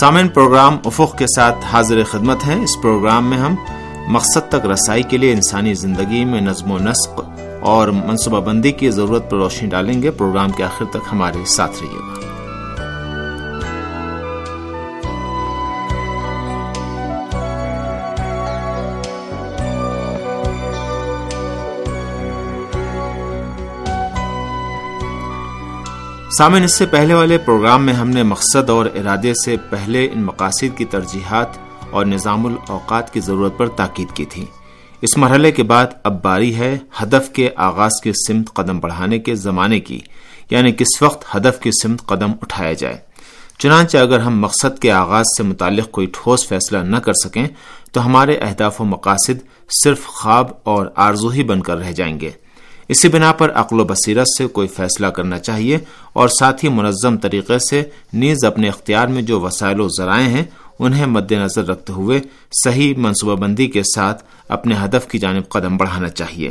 سامن پروگرام افق کے ساتھ حاضر خدمت ہیں۔ اس پروگرام میں ہم مقصد تک رسائی کے لیے انسانی زندگی میں نظم و نسق اور منصوبہ بندی کی ضرورت پر روشنی ڈالیں گے۔ پروگرام کے آخر تک ہمارے ساتھ رہیے گا۔ سامن اس سے پہلے والے پروگرام میں ہم نے مقصد اور ارادے سے پہلے ان مقاصد کی ترجیحات اور نظام الاوقات کی ضرورت پر تاکید کی تھی۔ اس مرحلے کے بعد اب باری ہے ہدف کے آغاز کی سمت قدم بڑھانے کے زمانے کی یعنی کس وقت ہدف کی سمت قدم اٹھایا جائے۔ چنانچہ اگر ہم مقصد کے آغاز سے متعلق کوئی ٹھوس فیصلہ نہ کر سکیں، تو ہمارے اہداف و مقاصد صرف خواب اور آرزو ہی بن کر رہ جائیں گے۔ اسی بنا پر عقل و بصیرت سے کوئی فیصلہ کرنا چاہیے اور ساتھ ہی منظم طریقے سے نیز اپنے اختیار میں جو وسائل و ذرائع ہیں، انہیں مد نظر رکھتے ہوئے صحیح منصوبہ بندی کے ساتھ اپنے ہدف کی جانب قدم بڑھانا چاہیے۔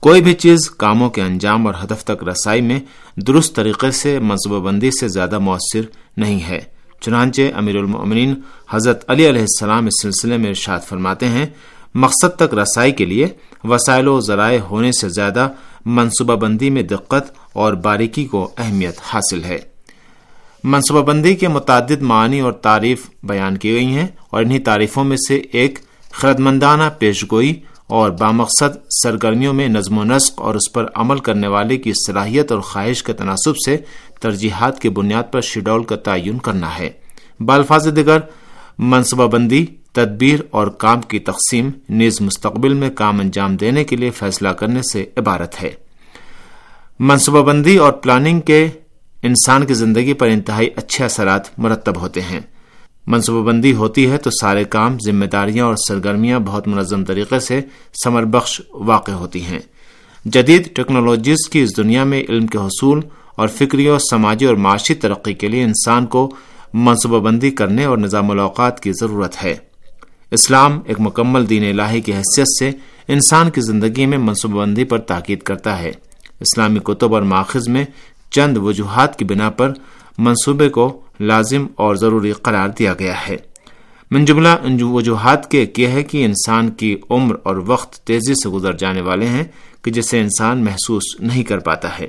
کوئی بھی چیز کاموں کے انجام اور ہدف تک رسائی میں درست طریقے سے منصوبہ بندی سے زیادہ مؤثر نہیں ہے۔ چنانچہ امیر المؤمنین حضرت علی علیہ السلام اس سلسلے میں ارشاد فرماتے ہیں مقصد تک رسائی کے لیے وسائل و ذرائع ہونے سے زیادہ منصوبہ بندی میں دقت اور باریکی کو اہمیت حاصل ہے۔ منصوبہ بندی کے متعدد معنی اور تعریف بیان کی گئی ہیں اور انہی تعریفوں میں سے ایک خردمندانہ پیشگوئی اور بامقصد سرگرمیوں میں نظم و نسق اور اس پر عمل کرنے والے کی صلاحیت اور خواہش کے تناسب سے ترجیحات کی بنیاد پر شیڈول کا تعین کرنا ہے۔ بالفاظ دیگر، منصوبہ بندی تدبیر اور کام کی تقسیم نیز مستقبل میں کام انجام دینے کے لیے فیصلہ کرنے سے عبارت ہے۔ منصوبہ بندی اور پلاننگ کے انسان کی زندگی پر انتہائی اچھے اثرات مرتب ہوتے ہیں۔ منصوبہ بندی ہوتی ہے تو سارے کام، ذمہ داریاں اور سرگرمیاں بہت منظم طریقے سے سمر بخش واقع ہوتی ہیں۔ جدید ٹیکنالوجیز کی اس دنیا میں علم کے حصول اور فکری اور سماجی اور معاشی ترقی کے لیے انسان کو منصوبہ بندی کرنے اور نظام الاوقات کی ضرورت ہے۔ اسلام ایک مکمل دین الہی کی حیثیت سے انسان کی زندگی میں منصوبہ بندی پر تاکید کرتا ہے۔ اسلامی کتب اور ماخذ میں چند وجوہات کی بنا پر منصوبے کو لازم اور ضروری قرار دیا گیا ہے۔ من جملہ ان وجوہات کے یہ ہے کہ انسان کی عمر اور وقت تیزی سے گزر جانے والے ہیں کہ جسے انسان محسوس نہیں کر پاتا ہے۔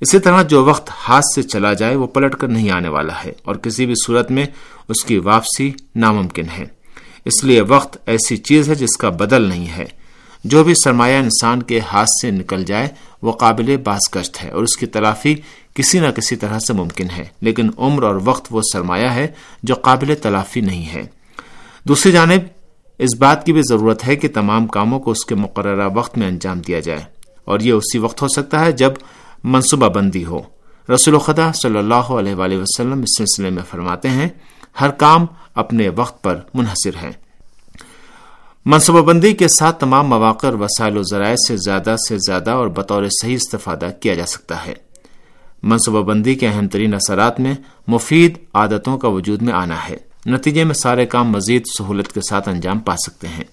اسی طرح جو وقت ہاتھ سے چلا جائے وہ پلٹ کر نہیں آنے والا ہے اور کسی بھی صورت میں اس کی واپسی ناممکن ہے۔ اس لیے وقت ایسی چیز ہے جس کا بدل نہیں ہے۔ جو بھی سرمایہ انسان کے ہاتھ سے نکل جائے، وہ قابل باز گشت ہے اور اس کی تلافی کسی نہ کسی طرح سے ممکن ہے۔ لیکن عمر اور وقت وہ سرمایہ ہے جو قابل تلافی نہیں ہے۔ دوسری جانب، اس بات کی بھی ضرورت ہے کہ تمام کاموں کو اس کے مقررہ وقت میں انجام دیا جائے اور یہ اسی وقت ہو سکتا ہے جب منصوبہ بندی ہو۔ رسول خدا صلی اللہ علیہ وآلہ وسلم اس سلسلے میں فرماتے ہیں ہر کام اپنے وقت پر منحصر ہے منصوبہ بندی کے ساتھ تمام مواقع وسائل و ذرائع سے زیادہ سے زیادہ اور بطور صحیح استفادہ کیا جا سکتا ہے۔ منصوبہ بندی کے اہم ترین اثرات میں مفید عادتوں کا وجود میں آنا ہے۔ نتیجے میں سارے کام مزید سہولت کے ساتھ انجام پا سکتے ہیں۔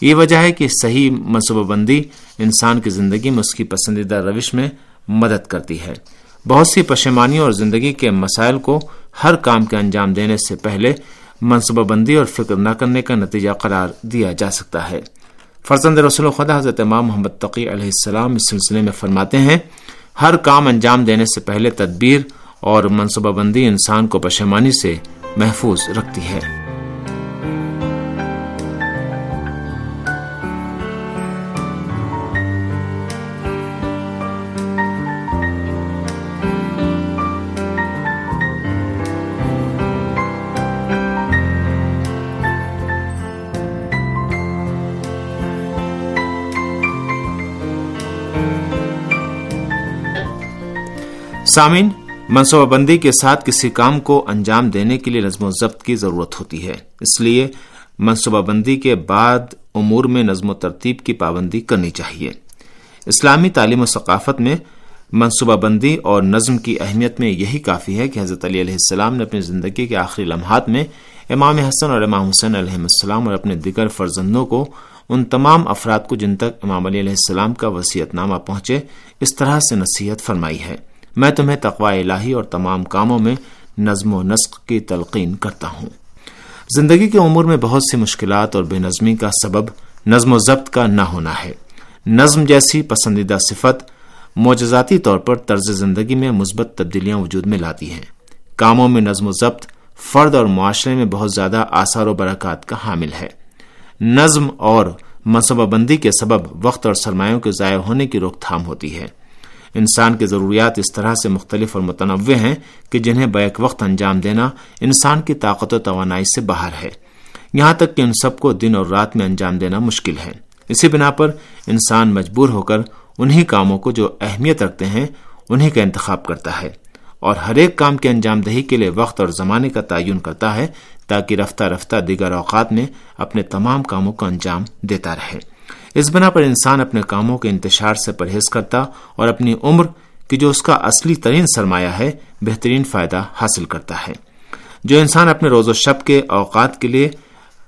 یہ وجہ ہے کہ صحیح منصوبہ بندی انسان کی زندگی میں اس کی پسندیدہ روش میں مدد کرتی ہے۔ بہت سی پشیمانیوں اور زندگی کے مسائل کو ہر کام کے انجام دینے سے پہلے منصوبہ بندی اور فکر نہ کرنے کا نتیجہ قرار دیا جا سکتا ہے۔ فرزند رسول خدا حضرت امام محمد تقی علیہ السلام اس سلسلے میں فرماتے ہیں، ہر کام انجام دینے سے پہلے تدبیر اور منصوبہ بندی انسان کو پشیمانی سے محفوظ رکھتی ہے۔ سامعین، منصوبہ بندی کے ساتھ کسی کام کو انجام دینے کے لیے نظم و ضبط کی ضرورت ہوتی ہے۔ اس لیے منصوبہ بندی کے بعد امور میں نظم و ترتیب کی پابندی کرنی چاہیے۔ اسلامی تعلیم و ثقافت میں منصوبہ بندی اور نظم کی اہمیت میں یہی کافی ہے کہ حضرت علی علیہ السلام نے اپنی زندگی کے آخری لمحات میں امام حسن اور امام حسین علیہ السلام اور اپنے دیگر فرزندوں کو ان تمام افراد کو جن تک امام علی علیہ السلام کا وسیعت نامہ پہنچے، اس طرح سے نصیحت فرمائی ہے۔ میں تمہیں تقوا الہی اور تمام کاموں میں نظم و نسق کی تلقین کرتا ہوں۔ زندگی کے امور میں بہت سی مشکلات اور بے نظمی کا سبب نظم و ضبط کا نہ ہونا ہے۔ نظم جیسی پسندیدہ صفت معجزاتی طور پر طرز زندگی میں مثبت تبدیلیاں وجود میں لاتی ہیں۔ کاموں میں نظم و ضبط فرد اور معاشرے میں بہت زیادہ آثار و برکات کا حامل ہے۔ نظم اور منصوبہ بندی کے سبب وقت اور سرمایوں کے ضائع ہونے کی روک تھام ہوتی ہے۔ انسان کی ضروریات اس طرح سے مختلف اور متنوع ہیں کہ جنہیں بیک وقت انجام دینا انسان کی طاقت و توانائی سے باہر ہے۔ یہاں تک کہ ان سب کو دن اور رات میں انجام دینا مشکل ہے۔ اسی بنا پر انسان مجبور ہو کر انہی کاموں کو جو اہمیت رکھتے ہیں انہی کا انتخاب کرتا ہے اور ہر ایک کام کی انجام دہی کے لیے وقت اور زمانے کا تعین کرتا ہے تاکہ رفتہ رفتہ دیگر اوقات میں اپنے تمام کاموں کا انجام دیتا رہے۔ اس بنا پر انسان اپنے کاموں کے انتشار سے پرہیز کرتا اور اپنی عمر کی جو اس کا اصلی ترین سرمایہ ہے، بہترین فائدہ حاصل کرتا ہے۔ جو انسان اپنے روز و شب کے اوقات کے لیے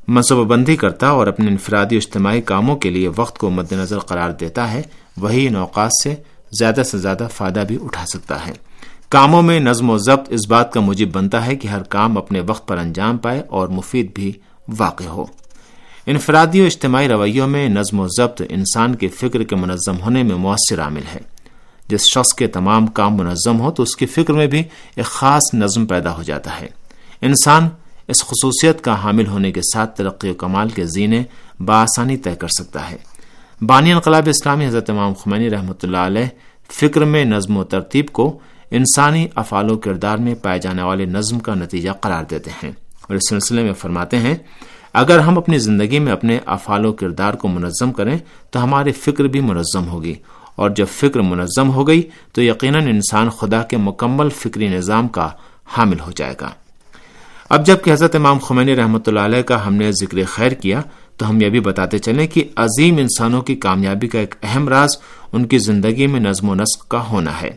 منصوبہ بندی کرتا اور اپنے انفرادی اجتماعی کاموں کے لیے وقت کو مد نظر قرار دیتا ہے، وہی ان اوقات سے زیادہ سے زیادہ فائدہ بھی اٹھا سکتا ہے۔ کاموں میں نظم و ضبط اس بات کا موجب بنتا ہے کہ ہر کام اپنے وقت پر انجام پائے اور مفید بھی واقع ہو۔ انفرادی و اجتماعی رویوں میں نظم و ضبط انسان کے فکر کے منظم ہونے میں مؤثر عامل ہے۔ جس شخص کے تمام کام منظم ہو تو اس کی فکر میں بھی ایک خاص نظم پیدا ہو جاتا ہے۔ انسان اس خصوصیت کا حامل ہونے کے ساتھ ترقی و کمال کے زینے بآسانی طے کر سکتا ہے۔ بانی انقلاب اسلامی حضرت امام خمینی رحمۃ اللہ علیہ فکر میں نظم و ترتیب کو انسانی افعال و کردار میں پائے جانے والے نظم کا نتیجہ قرار دیتے ہیں اور اس سلسلے میں فرماتے ہیں اگر ہم اپنی زندگی میں اپنے افعال و کردار کو منظم کریں، تو ہماری فکر بھی منظم ہوگی۔ اور جب فکر منظم ہو گئی، تو یقیناً انسان خدا کے مکمل فکری نظام کا حامل ہو جائے گا۔ اب جبکہ حضرت امام خمینی رحمۃ اللہ علیہ کا ہم نے ذکر خیر کیا، تو ہم یہ بھی بتاتے چلیں کہ عظیم انسانوں کی کامیابی کا ایک اہم راز ان کی زندگی میں نظم و نسق کا ہونا ہے۔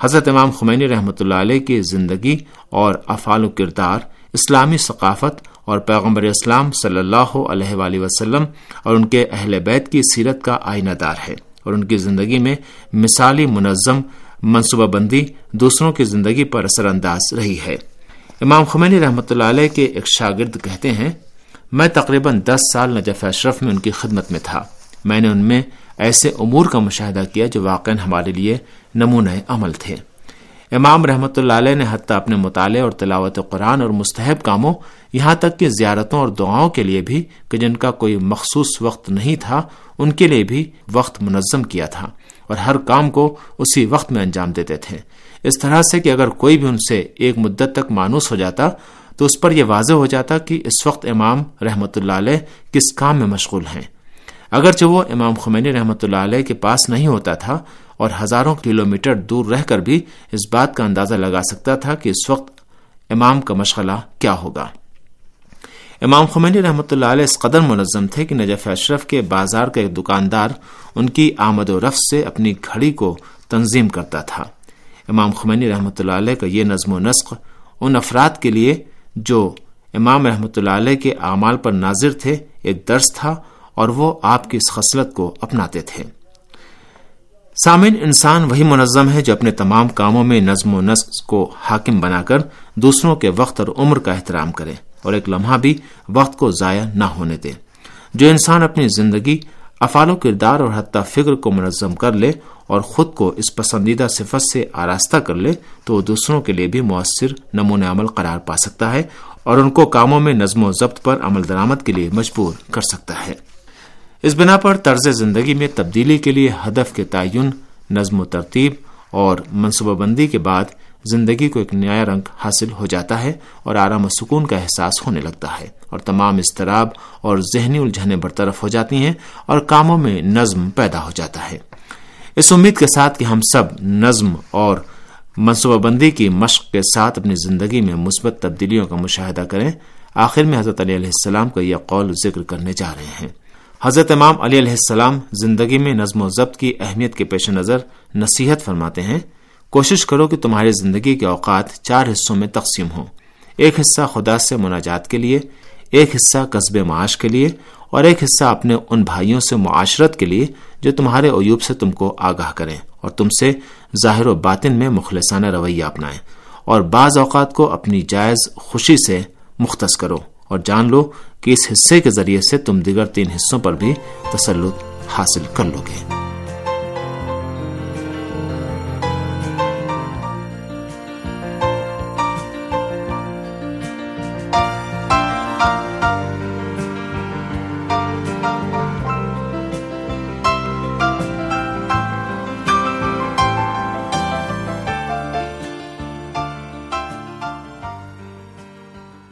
حضرت امام خمینی رحمۃ اللہ علیہ کی زندگی اور افعال و کردار، اسلامی ثقافت اور پیغمبر اسلام صلی اللہ علیہ وآلہ وسلم اور ان کے اہل بیت کی سیرت کا آئینہ دار ہے اور ان کی زندگی میں مثالی منظم منصوبہ بندی دوسروں کی زندگی پر اثر انداز رہی ہے۔ امام خمینی رحمۃ اللہ علیہ کے ایک شاگرد کہتے ہیں، میں تقریباً دس سال نجف اشرف میں ان کی خدمت میں تھا۔ میں نے ان میں ایسے امور کا مشاہدہ کیا جو واقع ہمارے لیے نمونۂ عمل تھے۔ امام رحمۃ اللہ علیہ نے حتیٰ اپنے مطالعے اور تلاوت قرآن اور مستحب کاموں یہاں تک کہ زیارتوں اور دعاؤں کے لیے بھی کہ جن کا کوئی مخصوص وقت نہیں تھا، ان کے لیے بھی وقت منظم کیا تھا اور ہر کام کو اسی وقت میں انجام دیتے تھے۔ اس طرح سے کہ اگر کوئی بھی ان سے ایک مدت تک مانوس ہو جاتا، تو اس پر یہ واضح ہو جاتا کہ اس وقت امام رحمۃ اللہ علیہ کس کام میں مشغول ہیں۔ اگرچہ وہ امام خمینی رحمۃ اللہ علیہ کے پاس نہیں ہوتا تھا اور ہزاروں کلومیٹر دور رہ کر بھی اس بات کا اندازہ لگا سکتا تھا کہ اس وقت امام کا مشغلہ کیا ہوگا۔ امام خمینی رحمۃ اللہ علیہ اس قدر منظم تھے کہ نجف اشرف کے بازار کا ایک دکاندار ان کی آمد و رفت سے اپنی گھڑی کو تنظیم کرتا تھا۔ امام خمینی رحمۃ اللہ علیہ کا یہ نظم و نسق ان افراد کے لیے جو امام رحمۃ اللہ علیہ کے اعمال پر ناظر تھے ایک درس تھا اور وہ آپ کی اس خصلت کو اپناتے تھے۔ سامن انسان وہی منظم ہے جو اپنے تمام کاموں میں نظم و نسق کو حاکم بنا کر دوسروں کے وقت اور عمر کا احترام کرے اور ایک لمحہ بھی وقت کو ضائع نہ ہونے دے۔ جو انسان اپنی زندگی، افعال و کردار اور حتیٰ فکر کو منظم کر لے اور خود کو اس پسندیدہ صفت سے آراستہ کر لے، تو وہ دوسروں کے لیے بھی مؤثر نمونۂ عمل قرار پا سکتا ہے اور ان کو کاموں میں نظم و ضبط پر عمل درآمد کے لیے مجبور کر سکتا ہے۔ اس بنا پر طرز زندگی میں تبدیلی کے لیے ہدف کے تعین، نظم و ترتیب اور منصوبہ بندی کے بعد زندگی کو ایک نیا رنگ حاصل ہو جاتا ہے اور آرام و سکون کا احساس ہونے لگتا ہے اور تمام اضطراب اور ذہنی الجھنیں برطرف ہو جاتی ہیں اور کاموں میں نظم پیدا ہو جاتا ہے۔ اس امید کے ساتھ کہ ہم سب نظم اور منصوبہ بندی کی مشق کے ساتھ اپنی زندگی میں مثبت تبدیلیوں کا مشاہدہ کریں، آخر میں حضرت علیہ السلام کا یہ قول ذکر کرنے جا رہے ہیں۔ حضرت امام علی علیہ السلام زندگی میں نظم و ضبط کی اہمیت کے پیش نظر نصیحت فرماتے ہیں، کوشش کرو کہ تمہاری زندگی کے اوقات چار حصوں میں تقسیم ہوں۔ ایک حصہ خدا سے مناجات کے لیے، ایک حصہ قصب معاش کے لیے اور ایک حصہ اپنے ان بھائیوں سے معاشرت کے لیے جو تمہارے عیوب سے تم کو آگاہ کریں اور تم سے ظاہر و باطن میں مخلصانہ رویہ اپنائیں۔ اور بعض اوقات کو اپنی جائز خوشی سے مختص کرو اور جان لو کہ اس حصے کے ذریعے سے تم دیگر تین حصوں پر بھی تسلط حاصل کر لو گے۔